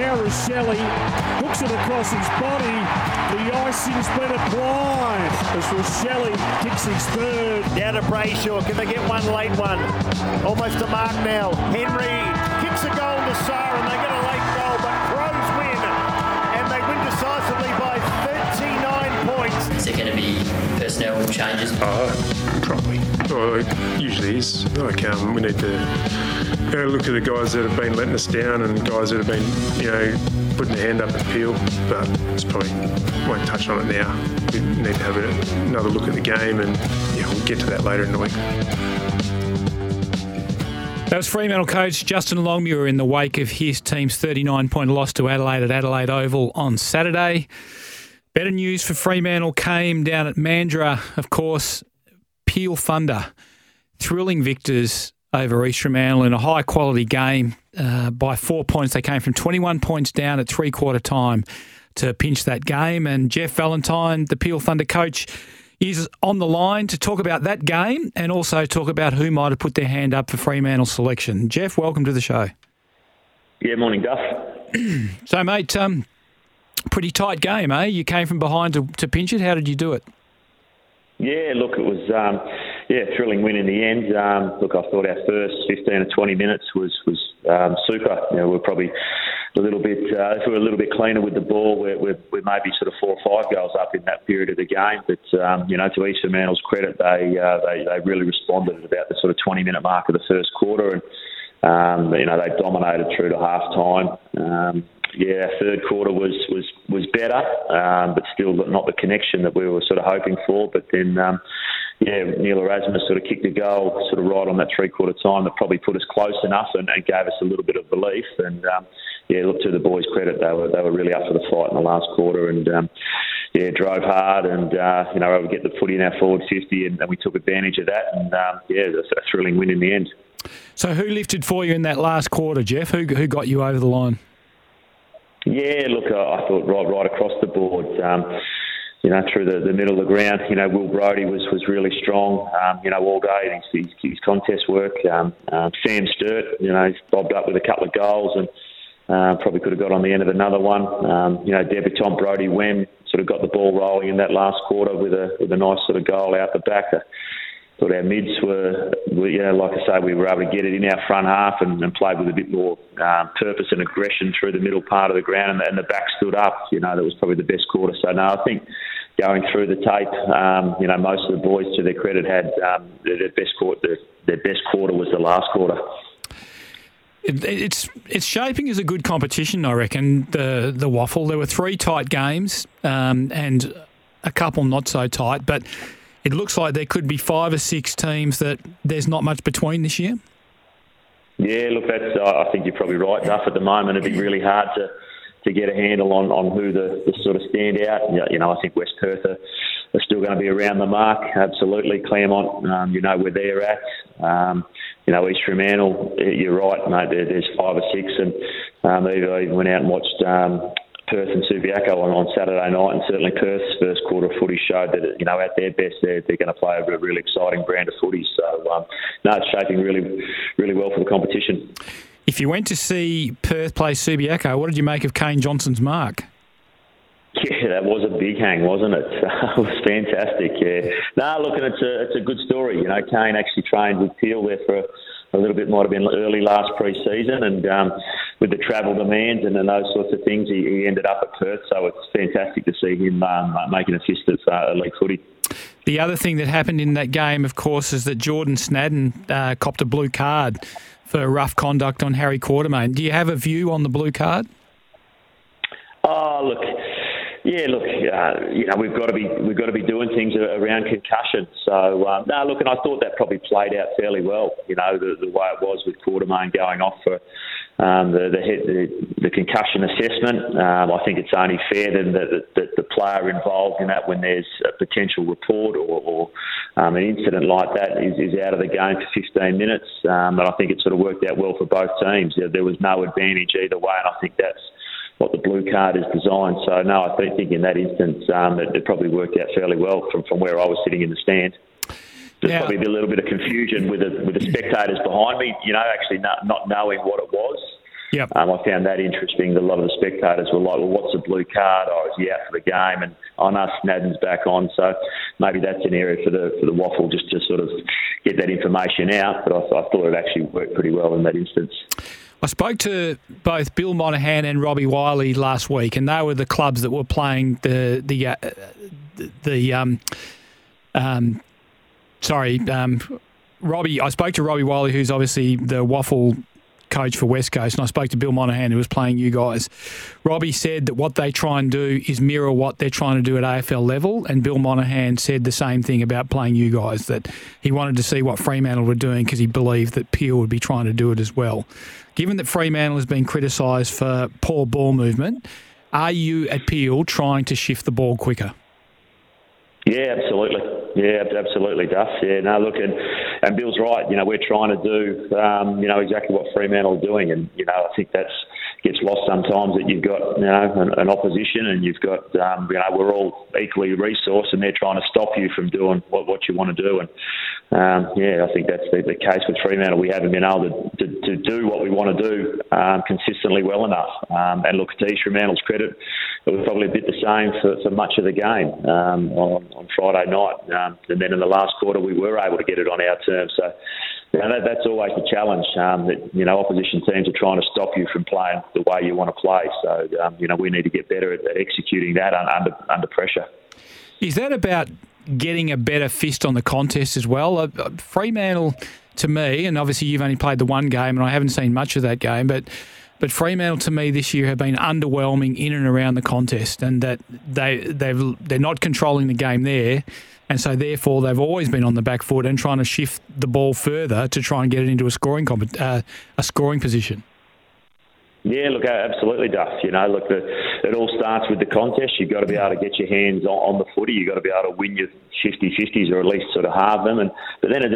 Now Rachele hooks it across his body. The icing's been applied as Rachele kicks his third. Down to Brayshaw. Can they get one late one? Almost a mark now. Henry kicks a goal to Sarr and they get a late goal, but Crows win. And they win decisively by 39 points. Is there going to be personnel changes? Uh, probably. Well, it usually is. Like, um, we need to you know, look at the guys that have been letting us down and guys that have been, you know, putting their hand up appeal. But it's probably won't touch on it now. We need to have a, another look at the game, and yeah, we'll get to that later in the week. That was Fremantle coach Justin Longmuir in the wake of his team's 39 point loss to Adelaide at Adelaide Oval on Saturday. Better news for Fremantle came down at Mandurah, of course. Peel Thunder, thrilling victors over East Fremantle in a high quality game uh, by four points. They came from 21 points down at three quarter time to pinch that game. And Geoff Valentine, the Peel Thunder coach, is on the line to talk about that game and also talk about who might have put their hand up for Fremantle selection. Geoff, welcome to the show. Yeah, morning, Duff. so, mate, um, pretty tight game, eh? You came from behind to, to pinch it. How did you do it? Yeah, look, it was um, yeah thrilling win in the end. Um, look, I thought our first 15 or 20 minutes was was um, super. You know, we're probably a little bit uh, if we were a little bit cleaner with the ball, we're, we're, we're maybe sort of four or five goals up in that period of the game. But um, you know, to East Fremantle's credit, they, uh, they they really responded at about the sort of 20 minute mark of the first quarter, and um, you know they dominated through to half time. Um, yeah, third quarter was was was better, um, but still not the connection that we were sort of hoping for. But then, um, yeah, Neil Erasmus sort of kicked a goal sort of right on that three quarter time that probably put us close enough and, and gave us a little bit of belief. And um, yeah, look to the boys' credit, they were they were really up for the fight in the last quarter and. Um, yeah, drove hard and uh, you know able to get the footy in our forward fifty, and, and we took advantage of that. And um, yeah, it was a thrilling win in the end. So, who lifted for you in that last quarter, Geoff? Who who got you over the line? Yeah, look, I thought right right across the board. Um, you know, through the, the middle of the ground, you know, Will Brodie was, was really strong, um, you know, all day, his, his, his contest work. Um, uh, Sam Sturt, you know, he's bobbed up with a couple of goals and uh, probably could have got on the end of another one. Um, you know, debutant Brody Wem sort of got the ball rolling in that last quarter with a with a nice sort of goal out the back. Uh, thought our mids were, were, you know, like I say, we were able to get it in our front half and, and played with a bit more um, purpose and aggression through the middle part of the ground, and, and the back stood up. You know, that was probably the best quarter. So no, I think going through the tape, um, you know, most of the boys, to their credit, had um, their, best quarter. Their, their best quarter was the last quarter. It, it's it's shaping as a good competition, I reckon. The the WAFL. There were three tight games um, and a couple not so tight, but it looks like there could be five or six teams that there's not much between this year. Yeah, look, that's. Uh, I think you're probably right, enough At the moment, it'd be really hard to to get a handle on, on who the, the sort of stand out. You know, I think West Perth are, are still going to be around the mark. Absolutely, Claremont. Um, you know where they're at. Um, you know, East Fremantle. You're right, mate. There, there's five or six, and um, I even went out and watched um, Perth and Subiaco on, on Saturday night, and certainly Perth's first quarter footy showed that you know at their best they're, they're going to play a really exciting brand of footy. So um, no, it's shaping really really well for the competition. If you went to see Perth play Subiaco, what did you make of Kane Johnson's mark? Yeah, that was a big hang, wasn't it? it was fantastic. Yeah. No, look, and it's a it's a good story. You know, Kane actually trained with Peel there for a little bit might have been early last pre-season, and um, with the travel demands and, and those sorts of things, he, he, ended up at Perth. So it's fantastic to see him um, making a fist at uh, elite footy. The other thing that happened in that game, of course, is that Jordan Snadden uh, copped a blue card for rough conduct on Harry Quartermain. Do you have a view on the blue card? Oh, look. Yeah, look, uh, you know we've got to be we've got to be doing things around concussion. So um, no, look, and I thought that probably played out fairly well. You know the, the way it was with Quartermain going off for um, the, the, the, the concussion assessment. Um, I think it's only fair then that, that, the player involved in that, when there's a potential report or, or um, an incident like that, is, is out of the game for 15 minutes. Um, and I think it sort of worked out well for both teams. There, there was no advantage either way, and I think that's what the blue card is designed. So no, I think in that instance um, it, it, probably worked out fairly well from, from where I was sitting in the stand. There's yeah. probably a little bit of confusion with the with the spectators behind me. You know, actually not, not knowing what it was. Yep. Um, I found that interesting. A lot of the spectators were like, well, what's a blue card? Oh, is he out for the game? And I know Snadden's back on, so maybe that's an area for the for the WAFL just to sort of get that information out. But I, I thought it actually worked pretty well in that instance. I spoke to both Bill Monahan and Robbie Wiley last week, and they were the clubs that were playing the the uh, the, the um, um, sorry, um, Robbie. I spoke to Robbie Wiley, who's obviously the WAFL coach for West Coast, and I spoke to Bill Monahan, who was playing you guys. Robbie said that what they try and do is mirror what they're trying to do at AFL level, and Bill Monahan said the same thing about playing you guys, that he wanted to see what Fremantle were doing because he believed that Peel would be trying to do it as well. Given that Fremantle has been criticised for poor ball movement, are you at Peel trying to shift the ball quicker? Yeah, absolutely. Yeah, absolutely, Duff. Yeah, no, look, and, and Bill's right. You know, we're trying to do, um, you know, exactly what Fremantle are doing, and you know, I think that's gets lost sometimes that you've got, you know, an, an opposition, and you've got, um, you know, we're all equally resourced, and they're trying to stop you from doing what, what you want to do, and um, yeah, I think that's the, the case with Fremantle. We haven't been able to, to, to do what we want to do um, consistently well enough, um, and look, to East Fremantle's credit, it was probably a bit the same for, for much of the game um, on, on Friday night. Um, and then in the last quarter, we were able to get it on our terms. So know, that, that's always the challenge um, that, you know, opposition teams are trying to stop you from playing the way you want to play. So, um, you know, we need to get better at, at executing that under, under pressure. Is that about getting a better fist on the contest as well? Uh, uh, Fremantle, to me, and obviously you've only played the one game, and I haven't seen much of that game, but but Fremantle to me this year have been underwhelming in and around the contest, and that they they they're not controlling the game there, and so therefore they've always been on the back foot and trying to shift the ball further to try and get it into a scoring comp- uh, a scoring position. Yeah, look, absolutely, Duff. You know, look, the, it all starts with the contest. You've got to be able to get your hands on, on the footy. You've got to be able to win your 50-50s or at least sort of halve them. And but then it,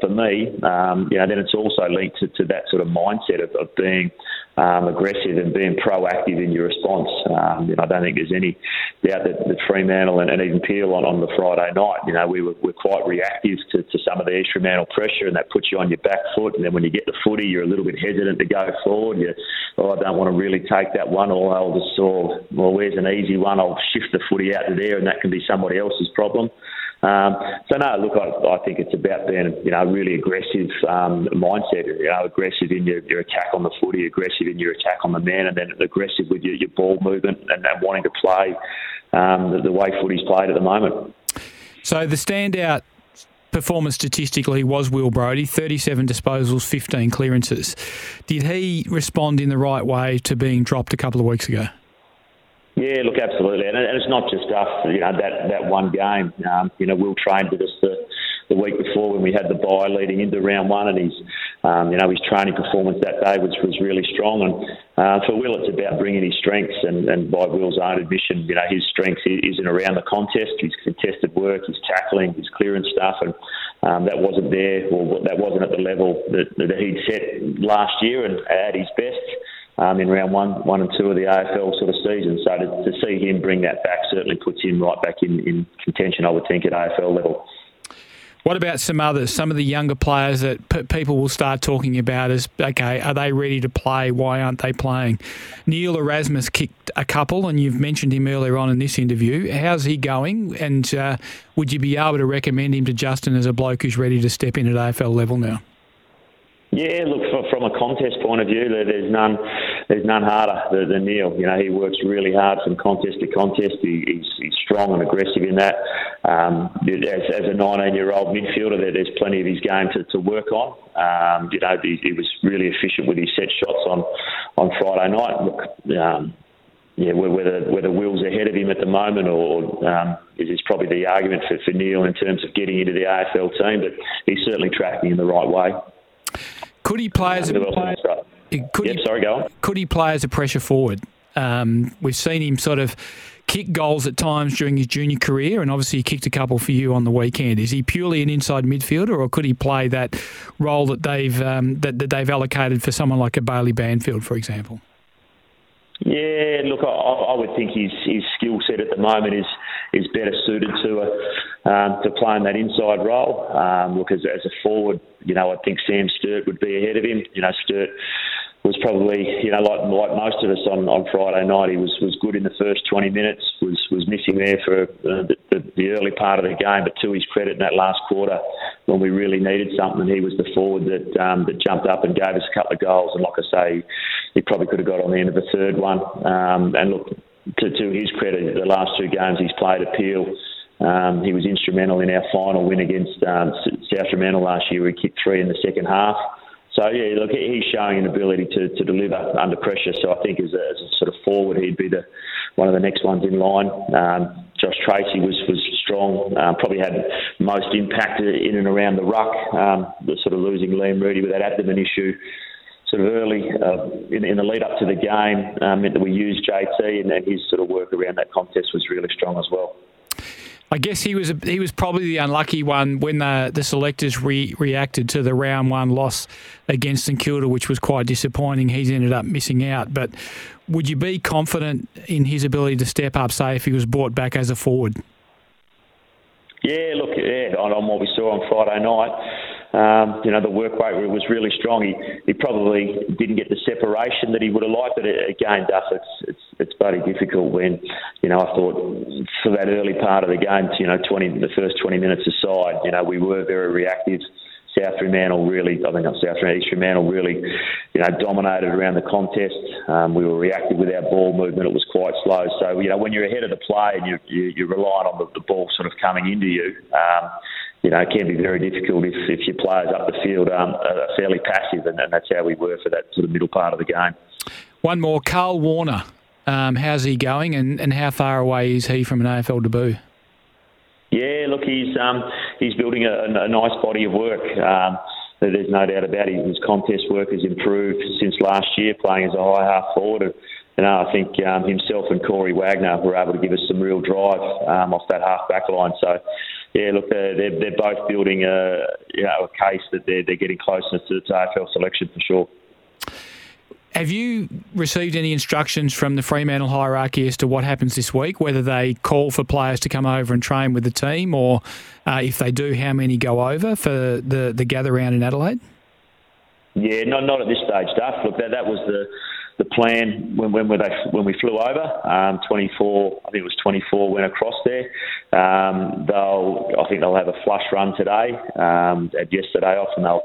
for me, um, you know, then it's also linked to, to that sort of mindset of, of being um, aggressive and being proactive in your response. Um, you know, I don't think there's any doubt that, that Fremantle and, and even Peel on, on the Friday night, you know, we were, were quite reactive to, to some of the East Fremantle pressure, and that puts you on your back foot. And then when you get the footy, you're a little bit hesitant to go forward. You, oh, I don't want to really take that one, or I'll just, oh, well, where's an easy one? I'll shift the footy out to there, and that can be somebody else's problem. Um, so no, look, I, I, think it's about being, you know, really aggressive um, mindset. You know, aggressive in your, your, attack on the footy, aggressive in your attack on the man, and then aggressive with your, your ball movement and, and, wanting to play um, the, the way footy's played at the moment. So the standout performance statistically was Will Brodie, 37 disposals, 15 clearances. Did he respond in the right way to being dropped a couple of weeks ago? Yeah, look, absolutely, and it's not just us. You know that that one game. Um, you know, Will trained with us the, the week before when we had the bye leading into round one, and his um, you know his training performance that day was was really strong. And uh, for Will, it's about bringing his strengths, and, and by Will's own admission, you know his strength isn't around the contest. His contested work, his tackling, his clearance stuff, and um, that wasn't there, or that wasn't at the level that, that he'd set last year and at his best um, in round one, one and two of the AFL sort of season. So to, to see him bring that back certainly puts him right back in, in contention, I would think, at AFL level. What about some others, some of the younger players that p- people will start talking about as, okay, are they ready to play? Why aren't they playing? Neil Erasmus kicked a couple, and you've mentioned him earlier on in this interview. How's he going? And uh, would you be able to recommend him to Justin as a bloke who's ready to step in at AFL level now? Yeah, look, from a contest point of view, there's none, there's none harder than Neil. You know, he works really hard from contest to contest. He, he's, he's strong and aggressive in that. Um, as, as a 19-year-old midfielder, there, there's plenty of his game to, to work on. Um, you know, he, he, was really efficient with his set shots on on Friday night. Look, um, yeah, whether whether Will's ahead of him at the moment, or um, is probably the argument for, for Neil in terms of getting into the AFL team, but he's certainly tracking in the right way. Could he play as a could yep, he, sorry, go on. Could he play as a pressure forward? Um, we've seen him sort of kick goals at times during his junior career, and obviously he kicked a couple for you on the weekend. Is he purely an inside midfielder, or could he play that role that they've um, that, that they've allocated for someone like a Bailey Banfield, for example? Yeah, look, I, I would think his his skill set at the moment is is better suited to a, um, to playing that inside role. Um, look, as, as a forward, you know, I think Sam Sturt would be ahead of him. You know, Sturt was probably, you know, like like most of us on, on Friday night, he was, was good in the first 20 minutes, was was missing there for uh, the, the, the early part of the game, but to his credit in that last quarter, when we really needed something, he was the forward that um, that jumped up and gave us a couple of goals. And like I say, he probably could have got on the end of the third one. Um, and look, to, to his credit, the last two games he's played at Peel. Um, he was instrumental in our final win against um, South Fremantle last year. We kicked three in the second half. So yeah, look, he's showing an ability to, to deliver under pressure. So I think as a, as a sort of forward, he'd be the one of the next ones in line. Um, Josh Treacy was was strong. Um, probably had most impact in and around the ruck. Um, the sort of losing Liam Moody with that abdomen issue. Sort of early uh, in, in, the lead up to the game um, meant that we used JT and, and his sort of work around that contest was really strong as well. I guess he was he was probably the unlucky one when the the selectors re, reacted to the round one loss against St Kilda, which was quite disappointing. He's ended up missing out. But would you be confident in his ability to step up, say, if he was brought back as a forward? Yeah, look, yeah, on what we saw on Friday night um, you know, the work rate was really strong. He, he probably didn't get the separation that he would have liked, but again, Duff, it's, it's, it's bloody difficult when, you know, I thought for that early part of the game, you know, 20, the first 20 minutes aside, you know, we were very reactive. South Fremantle really, I think not South Fremantle, East Fremantle really, you know, dominated around the contest. Um, we were reactive with our ball movement. It was quite slow. So, you know, when you're ahead of the play and you, you, you're relying on the, the ball sort of coming into you, um, you know, it can be very difficult if, if your players up the field um, are fairly passive, and, and, that's how we were for that sort of middle part of the game. One more, Karl Worner. Um, how's he going, and, and how far away is he from an AFL debut? Yeah, look, he's um, he's building a, a, nice body of work. Um, there's no doubt about it. His contest work has improved since last year, playing as a high half forward. You know, I think um, himself and Corey Wagner were able to give us some real drive um, off that half back line. So yeah, look, they're, they're, they're both building a, you know, a case that they're, they're getting closer to, to AFL selection for sure. Have you received any instructions from the Fremantle hierarchy as to what happens this week? Whether they call for players to come over and train with the team, or uh, if they do, how many go over for the, the gather round in Adelaide? Yeah, not not at this stage, Duff. Look, that that was the the plan when when, they, when we flew over. Um, 24, I think it was 24 went across there. Um, they'll, I think they'll have a flush run today. Um, yesterday off, and they'll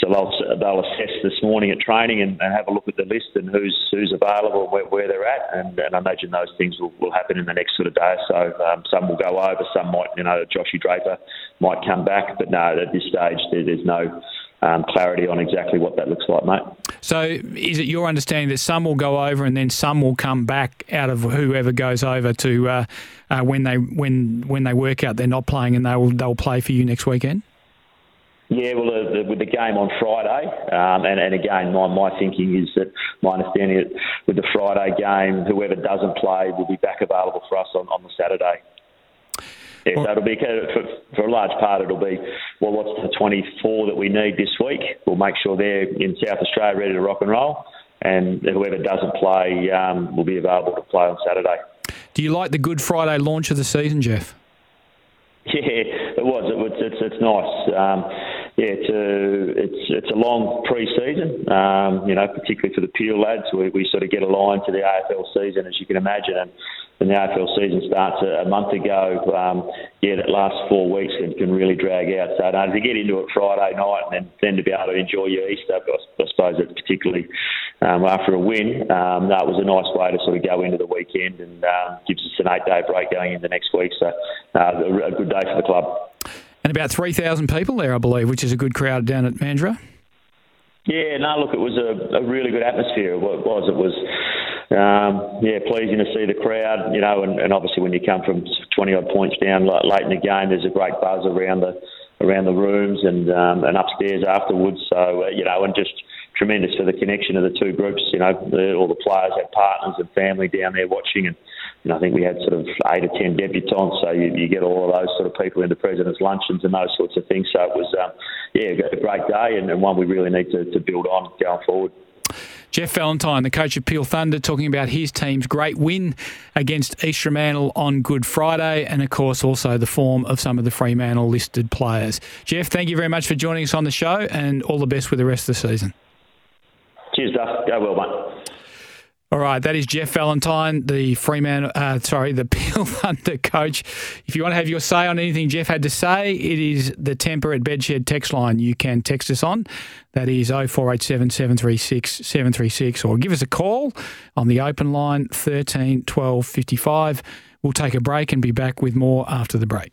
so they'll they'll assess this morning at training and, and have a look at the list and who's who's available where, where they're at. And, and, I imagine those things will, will happen in the next sort of day or so. Um, some will go over, some might, you know, Joshy Draper might come back, but no, at this stage there, there's no um, clarity on exactly what that looks like, mate. So, is it your understanding that some will go over and then some will come back out of whoever goes over to uh, uh, when they when when they work out they're not playing and they will they'll play for you next weekend? Yeah, well, the, the, with the game on Friday, um, and, and again, my, my thinking is that my understanding is with the Friday game, whoever doesn't play will be back available for us on, on the Saturday. Yeah, so it'll be for, for a large part. It'll be well, what's the 24 that we need this week? We'll make sure they're in South Australia ready to rock and roll, and whoever doesn't play um, will be available to play on Saturday. Do you like the Good Friday launch of the season, Geoff? Yeah, it was. It was it's, it's nice. Um, yeah, it's a it's it's a long pre-season. Um, you know, particularly for the Peel lads, we, we sort of get aligned to the AFL season, as you can imagine, and the AFL season starts a, a month ago, um, yeah, that last four weeks can, can really drag out. So no, to get into it Friday night and then, then to be able to enjoy your Easter, I, I suppose it's particularly um, after a win, um, that was a nice way to sort of go into the weekend and uh, gives us an eight-day break going into next week. So uh, a, a good day for the club. And about 3,000 people there, I believe, which is a good crowd down at Mandurah. Yeah, no, look, it was a, a really good atmosphere. It was. It was um, yeah, pleasing to see the crowd, you know, and, and obviously when you come from 20 odd points down late in the game, there's a great buzz around the around the rooms and um, and upstairs afterwards. So uh, you know, and just tremendous for the connection of the two groups. You know, the, all the players had partners and family down there watching, and know, I think we had sort of eight or ten debutants. So you, you get all of those sort of people into presidents' luncheons and those sorts of things. So it was um, yeah, a great day and, and one we really need to, to build on going forward. Geoff Valentine, the coach of Peel Thunder, talking about his team's great win against East Fremantle on Good Friday, and of course also the form of some of the Fremantle listed players. Geoff, thank you very much for joining us on the show, and all the best with the rest of the season. Cheers, Duff. Go well, mate. All right, that is Geoff Valentine, the Fremantle, uh, sorry, the Peel Thunder coach. If you want to have your say on anything Geoff had to say, it is the Tempur at Bedshed text line you can text us on. That is 0487 736 736 or give us a call on the open line 13 12 55. We'll take a break and be back with more after the break.